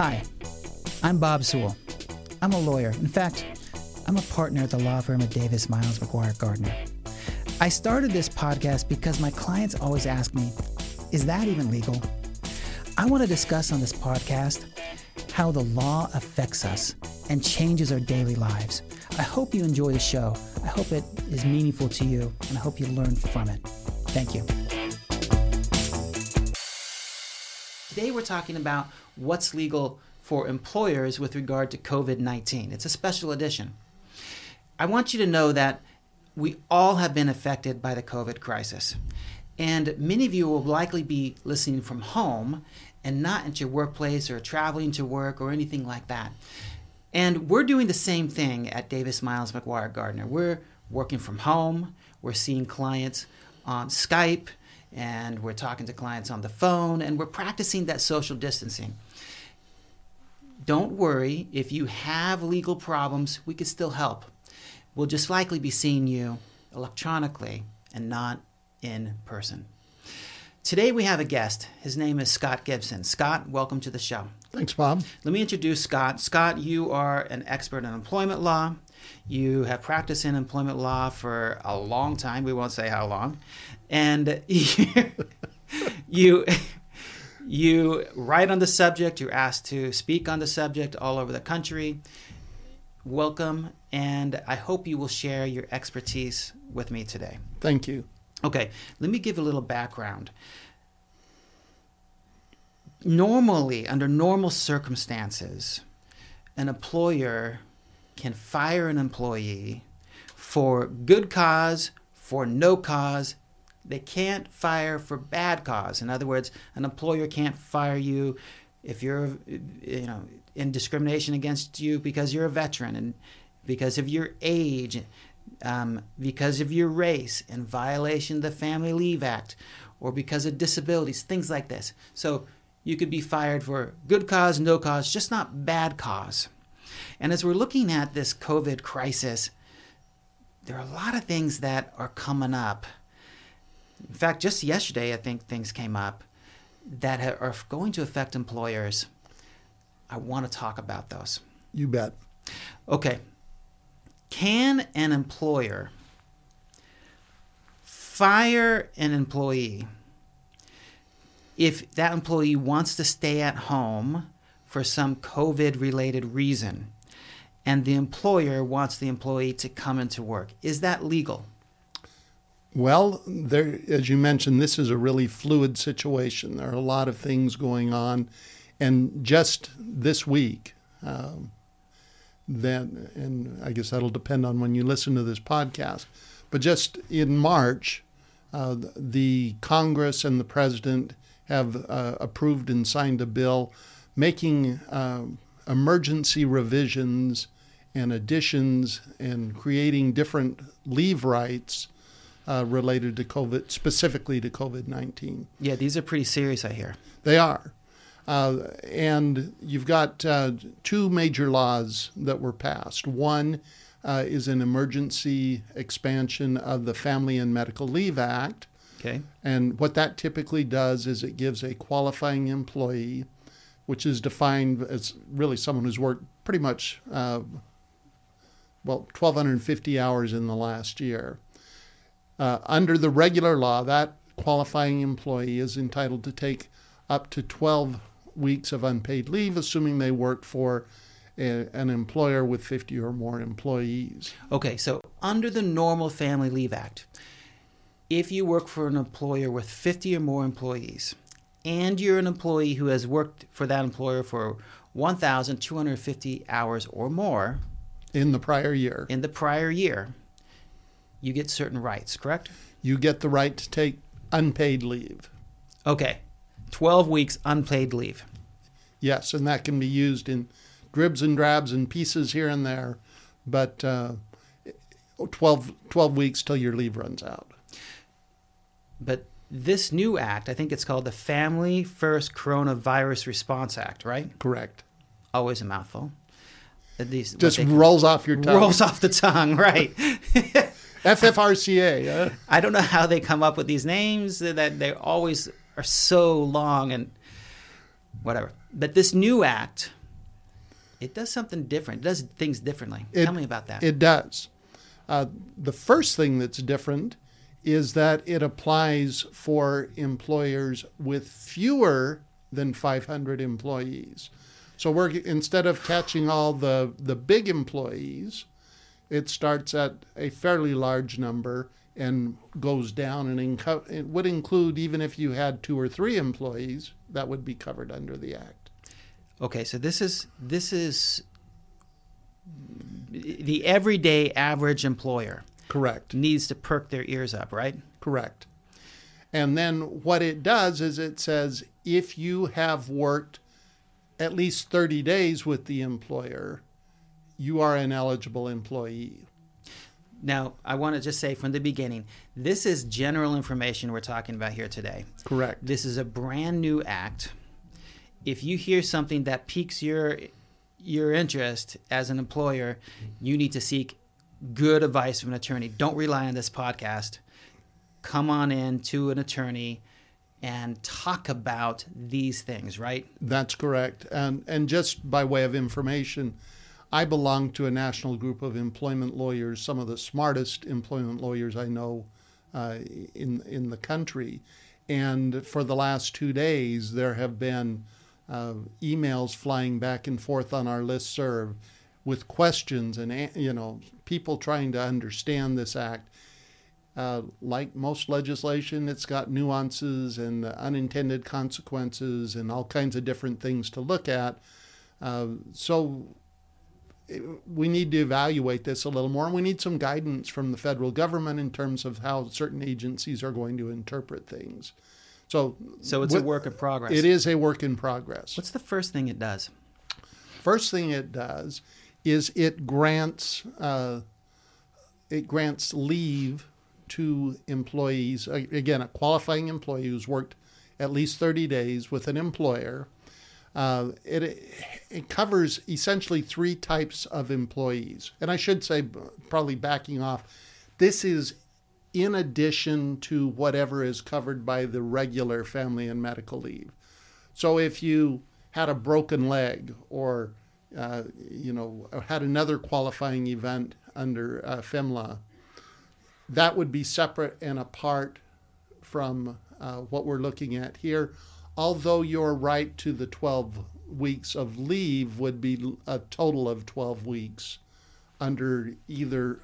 Hi, I'm Bob Sewell. I'm a lawyer. In fact, I'm a partner at the law firm of Davis Miles McGuire Gardner. I started this podcast because my clients always ask me, is that even legal? I want to discuss on this podcast how the law affects us and changes our daily lives. I hope you enjoy the show. I hope it is meaningful to you, and I hope you learn from it. Thank you. Today, we're talking about what's legal for employers with regard to COVID 19. It's a special edition. I want you to know that we all have been affected by the COVID crisis. And many of you will likely be listening from home and not at your workplace or traveling to work or anything like that. And we're doing the same thing at Davis Miles McGuire Gardner. We're working from home, we're seeing clients on Skype, and we're talking to clients on the phone, and we're practicing that social distancing. Don't worry, if you have legal problems, we can still help. We'll just likely be seeing you electronically and not in person. Today we have a guest. His name is Scott Gibson. Scott, welcome to the show. Thanks, Bob. Let me introduce Scott. Scott, you are an expert in employment law. You have practiced in employment law for a long time. We won't say how long. And you you write on the subject, you're asked to speak on the subject all over the country. Welcome, and I hope you will share your expertise with me today. Thank you. Okay, let me give a little background. Normally, under normal circumstances, an employer can fire an employee for good cause, for no cause. They can't fire for bad cause. In other words, an employer can't fire you if you're, you know, in discrimination against you because you're a veteran and because of your age, um, because of your race, in violation of the Family Leave Act, or because of disabilities, things like this. So you could be fired for good cause, no cause, just not bad cause. And as we're looking at this COVID crisis, there are a lot of things that are coming up. In fact, just yesterday, I think things came up that are going to affect employers. I want to talk about those. You bet. Okay. Can an employer fire an employee if that employee wants to stay at home for some COVID related reason and the employer wants the employee to come into work? Is that legal? Well, there, as you mentioned, this is a really fluid situation. There are a lot of things going on, and just this week, um, and I guess that'll depend on when you listen to this podcast. But just in March, uh, the Congress and the president have uh, approved and signed a bill making uh, emergency revisions and additions and creating different leave rights uh, related to COVID, specifically to COVID 19. Yeah, these are pretty serious, I hear. They are. Uh, and you've got uh, two major laws that were passed. One uh, is an emergency expansion of the Family and Medical Leave Act. Okay. And what that typically does is it gives a qualifying employee, which is defined as really someone who's worked pretty much, uh, well, 1,250 hours in the last year. Uh, under the regular law, that qualifying employee is entitled to take up to 12 weeks of unpaid leave, assuming they work for a, an employer with 50 or more employees. Okay, so under the normal Family Leave Act, if you work for an employer with 50 or more employees, and you're an employee who has worked for that employer for 1,250 hours or more in the prior year, in the prior year, you get certain rights, correct? You get the right to take unpaid leave. Okay. 12 weeks unpaid leave. Yes, and that can be used in dribs and drabs and pieces here and there, but uh, 12, 12 weeks till your leave runs out. But this new act, I think it's called the Family First Coronavirus Response Act, right? Correct. Always a mouthful. At least just rolls off your tongue. Rolls off the tongue, right? FFRCA. I don't know how they come up with these names that they always are so long and whatever. But this new act, it does something different. It does things differently. It- Tell me about that. It does. Uh, the first thing that's different is that it applies for employers with fewer than 500 employees. So we're instead of catching all the the big employees, it starts at a fairly large number and goes down and inco- it would include even if you had two or three employees that would be covered under the act. Okay, so this is this is the everyday average employer Correct. needs to perk their ears up, right? Correct. And then what it does is it says if you have worked at least 30 days with the employer, you are an eligible employee. Now, I want to just say from the beginning, this is general information we're talking about here today. Correct. This is a brand new act. If you hear something that piques your your interest as an employer, you need to seek good advice from an attorney. Don't rely on this podcast. Come on in to an attorney and talk about these things, right? That's correct. And and just by way of information, I belong to a national group of employment lawyers, some of the smartest employment lawyers I know uh, in in the country. And for the last two days, there have been uh, emails flying back and forth on our list serve with questions and you know people trying to understand this act. Uh, like most legislation, it's got nuances and unintended consequences and all kinds of different things to look at. Uh, so we need to evaluate this a little more, and we need some guidance from the federal government in terms of how certain agencies are going to interpret things. So, So it's a work in progress. It is a work in progress. What's the first thing it does? First thing it does is it grants uh, it grants leave to employees. Again, a qualifying employee who's worked at least 30 days with an employer. Uh, it it covers essentially three types of employees, and I should say, probably backing off, this is in addition to whatever is covered by the regular family and medical leave. So if you had a broken leg or uh, you know had another qualifying event under uh, FMLA, that would be separate and apart from uh, what we're looking at here. Although your right to the 12 weeks of leave would be a total of 12 weeks under either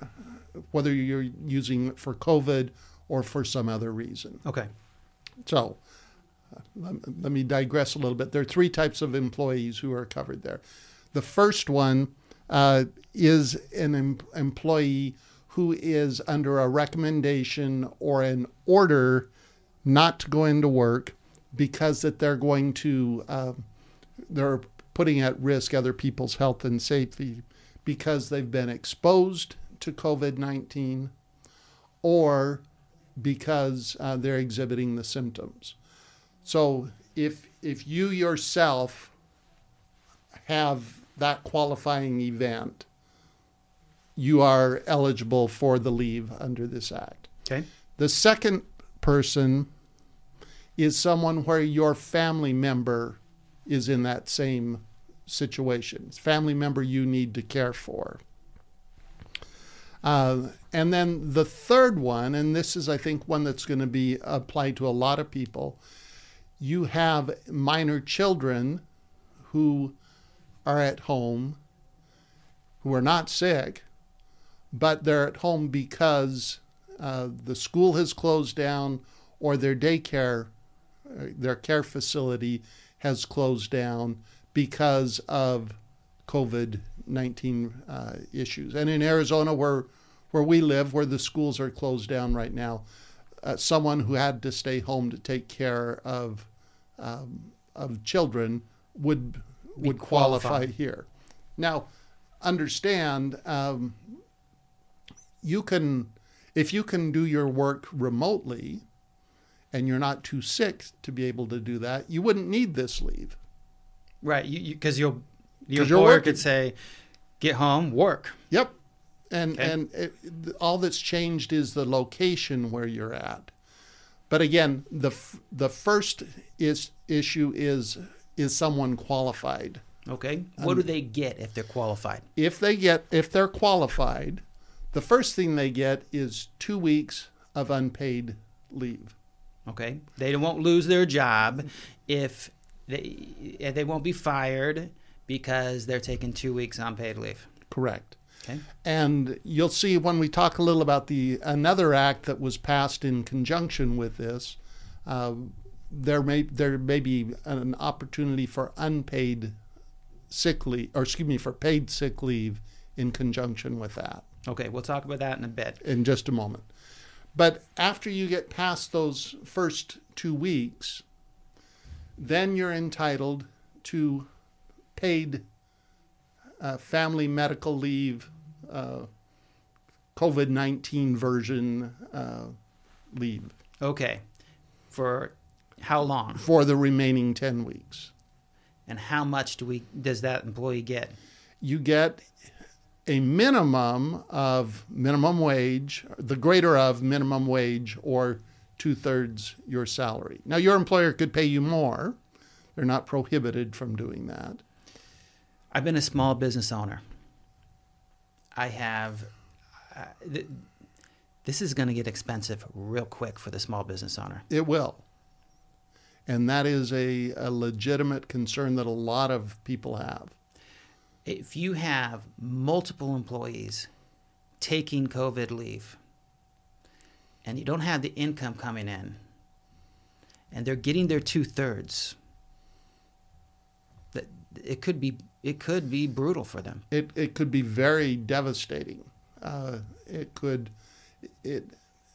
whether you're using it for COVID or for some other reason. Okay. So let, let me digress a little bit. There are three types of employees who are covered there. The first one uh, is an em- employee who is under a recommendation or an order not to go into work because that they're going to uh, they're putting at risk other people's health and safety because they've been exposed to COVID 19 or because uh, they're exhibiting the symptoms. So if if you yourself have that qualifying event, you are eligible for the leave under this act. Okay. The second person is someone where your family member is in that same situation. Family member you need to care for. Uh, and then the third one, and this is, I think, one that's going to be applied to a lot of people. You have minor children who are at home, who are not sick, but they're at home because uh, the school has closed down or their daycare, their care facility has closed down because of COVID 19 uh, issues. And in Arizona, where, where we live, where the schools are closed down right now, uh, someone who had to stay home to take care of, um, of children would, would qualify here. Now, understand, um, you can, if you can do your work remotely and you're not too sick to be able to do that, you wouldn't need this leave. Right. You because you'll your employer could say, "Get home, work." Yep. And Okay. and it, all that's changed is the location where you're at. But again, the f- the first is issue is is someone qualified. Okay. What um, do they get if they're qualified? If they get if they're qualified, the first thing they get is 2 weeks of unpaid leave. Okay. They won't lose their job if they eh, they won't be fired because they're taking two weeks on paid leave. Correct. Okay. And you'll see when we talk a little about the another act that was passed in conjunction with this, uh, there may there may be an opportunity for unpaid sick leave, or excuse me, for paid sick leave in conjunction with that Okay. We'll talk about that in a bit. in just a moment. But after you get past those first two weeks, then you're entitled to paid uh, family medical leave, uh, COVID 19 version uh, leave Okay. For how long for the remaining 10 weeks. and how much do we does that employee get? You get a minimum of minimum wage, the greater of minimum wage, or two thirds your salary. Now, your employer could pay you more. They're not prohibited from doing that. I've been a small business owner. I have. Uh, th- this is going to get expensive real quick for the small business owner. It will. And that is a, a legitimate concern that a lot of people have. If you have multiple employees taking COVID leave and you don't have the income coming in and they're getting their two thirds, it could be it could be brutal for them. It, it could be very devastating. Uh, it could, it,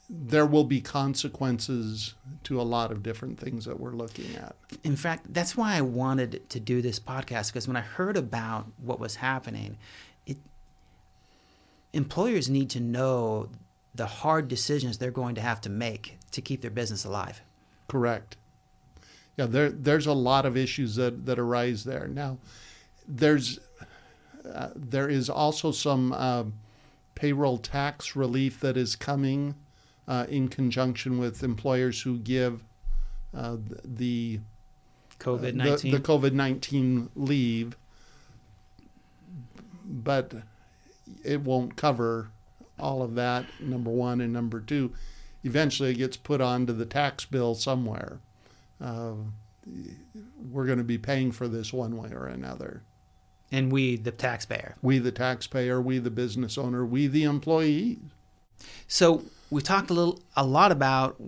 there will be consequences to a lot of different things that we're looking at. In fact, that's why I wanted to do this podcast because when I heard about what was happening, it employers need to know the hard decisions they're going to have to make to keep their business alive. Correct. Yeah, there there's a lot of issues that, that arise there. Now, there's uh, there is also some uh, payroll tax relief that is coming uh, in conjunction with employers who give uh, the COVID the, nineteen. the COVID nineteen leave, but it won't cover all of that. Number one and number two, eventually it gets put onto the tax bill somewhere. Uh, we're going to be paying for this one way or another. and we, the taxpayer. We, the taxpayer, we, the business owner, we, the employees. So we talked a little, a lot about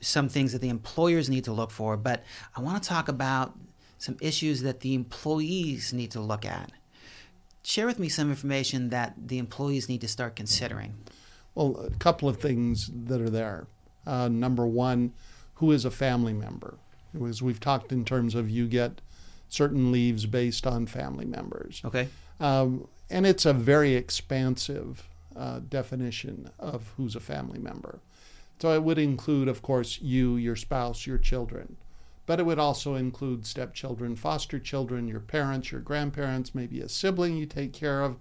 some things that the employers need to look for, but I want to talk about some issues that the employees need to look at. Share with me some information that the employees need to start considering. Well, a couple of things that are there. Uh, number one, who is a family member? As we've talked in terms of you get certain leaves based on family members. Okay. Um, and it's a very expansive uh, definition of who's a family member. So it would include, of course, you, your spouse, your children. But it would also include stepchildren, foster children, your parents, your grandparents, maybe a sibling you take care of,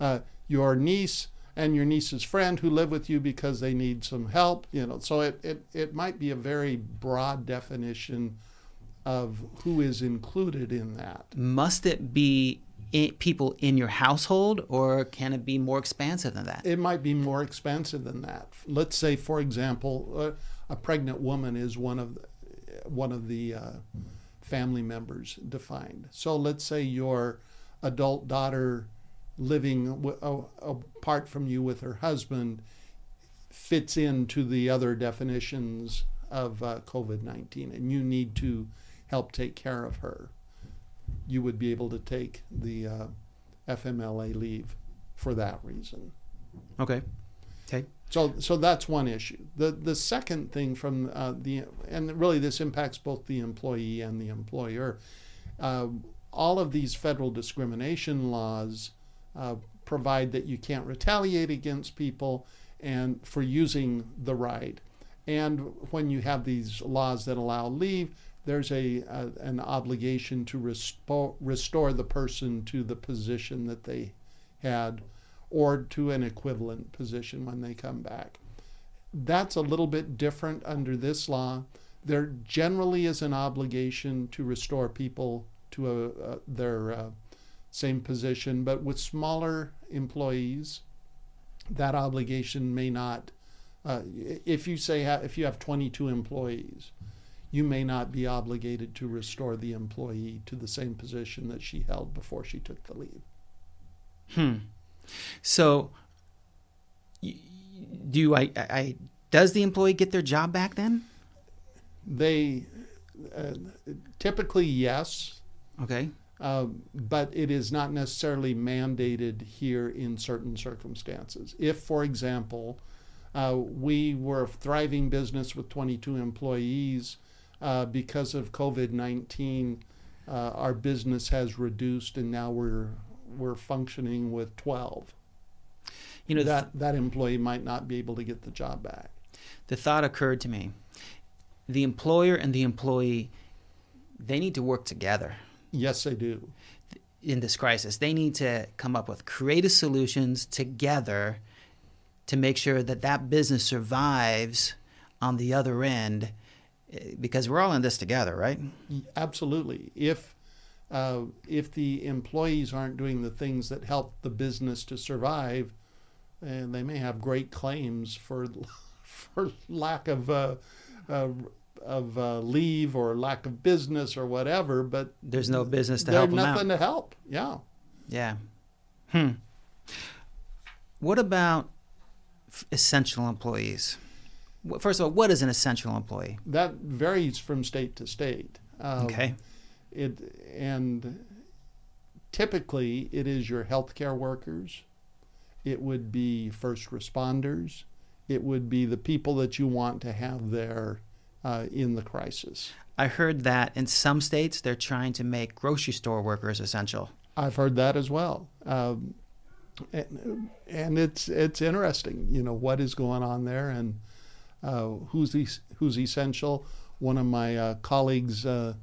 uh, your niece and your niece's friend who live with you because they need some help. You know, so it, it, it might be a very broad definition of who is included in that. Must it be i people in your household, or can it be more expansive than that? It might be more expensive than that. Let's say, for example, uh, a pregnant woman is one of the, one of the uh, family members defined. So let's say your adult daughter living apart from you with her husband fits into the other definitions of uh, COVID 19, and you need to help take care of her. You would be able to take the uh, FMLA leave for that reason. Okay. Okay. So, so that's one issue. The the second thing from uh, the and really this impacts both the employee and the employer. Uh, all of these federal discrimination laws uh, provide that you can't retaliate against people and for using the right. And when you have these laws that allow leave, there's a, a an obligation to restore restore the person to the position that they had or to an equivalent position when they come back. That's a little bit different under this law there generally is an obligation to restore people to a, their uh, same position, but with smaller employees, that obligation may not. Uh, if you say if you have 22 employees, you may not be obligated to restore the employee to the same position that she held before she took the leave. Hmm. So, do I, I does the employee get their job back then? They uh, typically yes. Okay. Uh, but it is not necessarily mandated here in certain circumstances. If, for example, uh, we were a thriving business with 22 employees, uh, because of COVID 19, uh, our business has reduced and now we're, we're functioning with 12. You know, that, that employee might not be able to get the job back. The thought occurred to me the employer and the employee, they need to work together. Yes, they do. In this crisis, they need to come up with creative solutions together to make sure that that business survives on the other end because we're all in this together, right? Absolutely. If uh, if the employees aren't doing the things that help the business to survive, and they may have great claims for for lack of uh, uh, of uh, leave or lack of business or whatever, but there's no business to help them nothing out. to help. Yeah. Yeah. Hmm. What about essential employees? First of all, what is an essential employee? That varies from state to state. Um, okay. It and typically it is your healthcare workers. It would be first responders. It would be the people that you want to have there uh, in the crisis. I heard that in some states they're trying to make grocery store workers essential. I've heard that as well. Um, and, and, it's it's interesting, you know, what is going on there and who's es- who's essential. One of my uh, colleagues uh,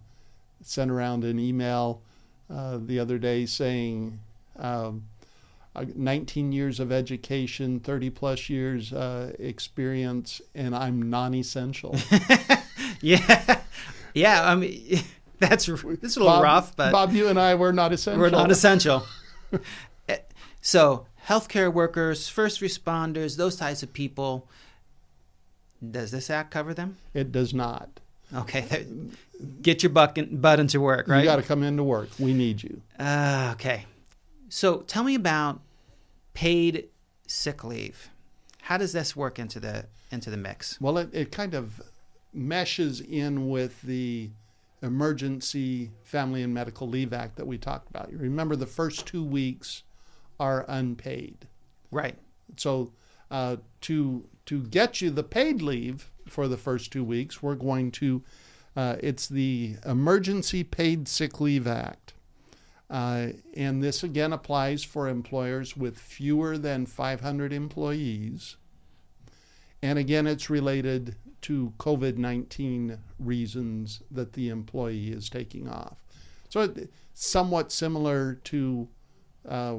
sent around an email uh, the other day saying. Um, 19 years of education, 30 plus years uh, experience, and I'm non-essential. yeah, yeah. I mean, that's that's a little Bob, rough, but Bob, you and I were not essential. We're not essential. so, healthcare workers, first responders, those types of people. Does this act cover them? It does not. Okay, get your butt, in, butt into work, right? You got to come into work. We need you. Uh, okay. So tell me about paid sick leave. How does this work into the into the mix? Well, it, it kind of meshes in with the Emergency Family and Medical Leave Act that we talked about. You remember the first two weeks are unpaid. Right. So uh, to to get you the paid leave for the first two weeks, we're going to uh, it's the Emergency Paid Sick Leave Act. Uh, and this again applies for employers with fewer than 500 employees. And again, it's related to COVID 19 reasons that the employee is taking off. So, it's somewhat similar to, uh,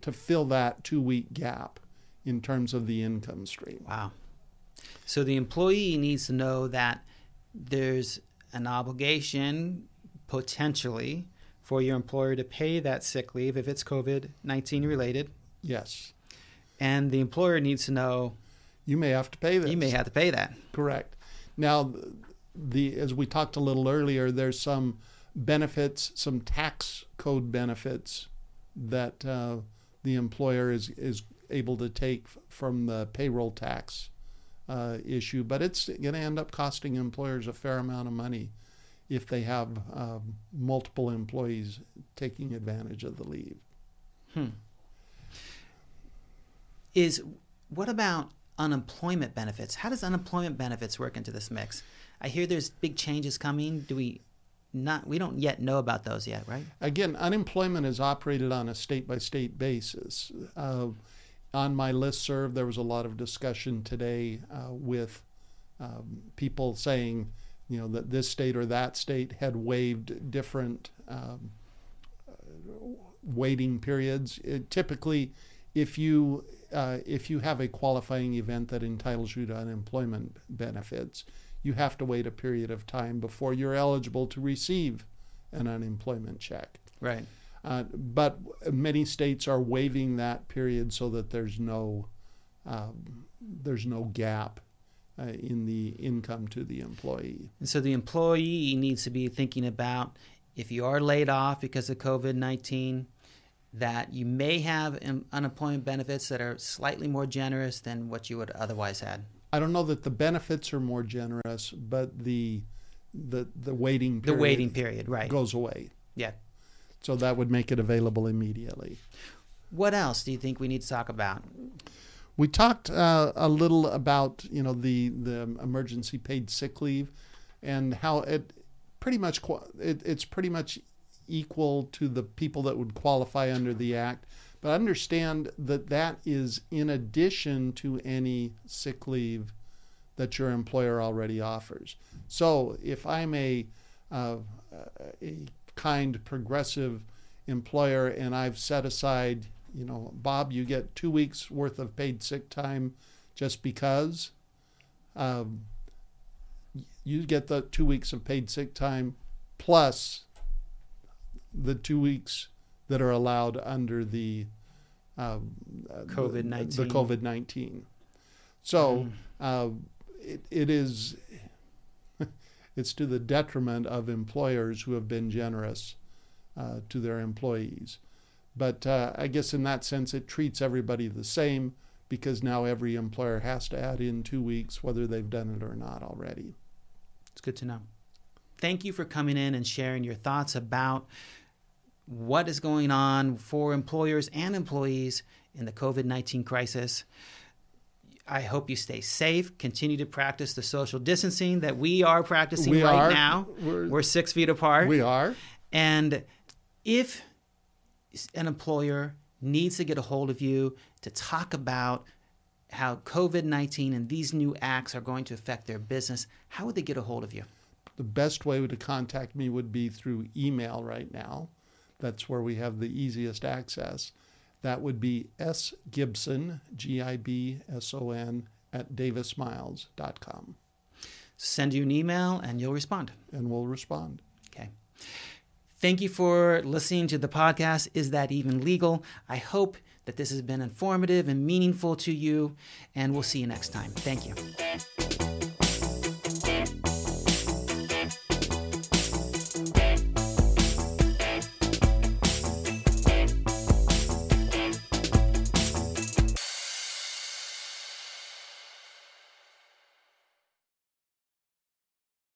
to fill that two week gap in terms of the income stream. Wow. So, the employee needs to know that there's an obligation potentially for your employer to pay that sick leave if it's COVID 19 related. Yes. And the employer needs to know you may have to pay this. You may have to pay that. Correct. Now, the as we talked a little earlier, there's some benefits, some tax code benefits that uh, the employer is is able to take from the payroll tax uh, issue, but it's going to end up costing employers a fair amount of money if they have um, multiple employees taking advantage of the leave. Hmm. Is what about unemployment benefits? How does unemployment benefits work into this mix? I hear there's big changes coming. Do we not? We don't yet know about those yet, right? Again, unemployment is operated on a state by state basis. Uh, on my list serve, there was a lot of discussion today uh, with um, people saying you know that this state or that state had waived different um, waiting periods. It, typically, if you uh, if you have a qualifying event that entitles you to unemployment benefits, you have to wait a period of time before you're eligible to receive an unemployment check. Right. Uh, but many states are waiving that period so that there's no um, there's no gap uh, in the income to the employee. And so the employee needs to be thinking about if you are laid off because of COVID 19, that you may have unemployment benefits that are slightly more generous than what you would otherwise had. I don't know that the benefits are more generous, but the the the waiting period the waiting period right goes away. Yeah. So that would make it available immediately. What else do you think we need to talk about? We talked uh, a little about you know the the emergency paid sick leave and how it pretty much it, it's pretty much equal to the people that would qualify under the act. But understand that that is in addition to any sick leave that your employer already offers. So if I'm a uh, a kind, progressive employer and I've set aside, you know, Bob, you get two weeks worth of paid sick time just because. Um, you get the two weeks of paid sick time plus the two weeks that are allowed under the um, COVID nineteen. The COVID nineteen. So mm. uh, it, it is it's to the detriment of employers who have been generous uh, to their employees. But uh, I guess in that sense, it treats everybody the same because now every employer has to add in two weeks, whether they've done it or not already. It's good to know. Thank you for coming in and sharing your thoughts about what is going on for employers and employees in the COVID 19 crisis. I hope you stay safe. Continue to practice the social distancing that we are practicing we right are. now. We're, We're, six feet apart. We are. And if an employer needs to get a hold of you to talk about how COVID 19 and these new acts are going to affect their business, how would they get a hold of you? The best way to contact me would be through email right now. That's where we have the easiest access. That would be S. Gibson, G I B S O N, at davismiles.com. Send you an email and you'll respond. And we'll respond. Okay. Thank you for listening to the podcast, Is That Even Legal? I hope that this has been informative and meaningful to you, and we'll see you next time. Thank you.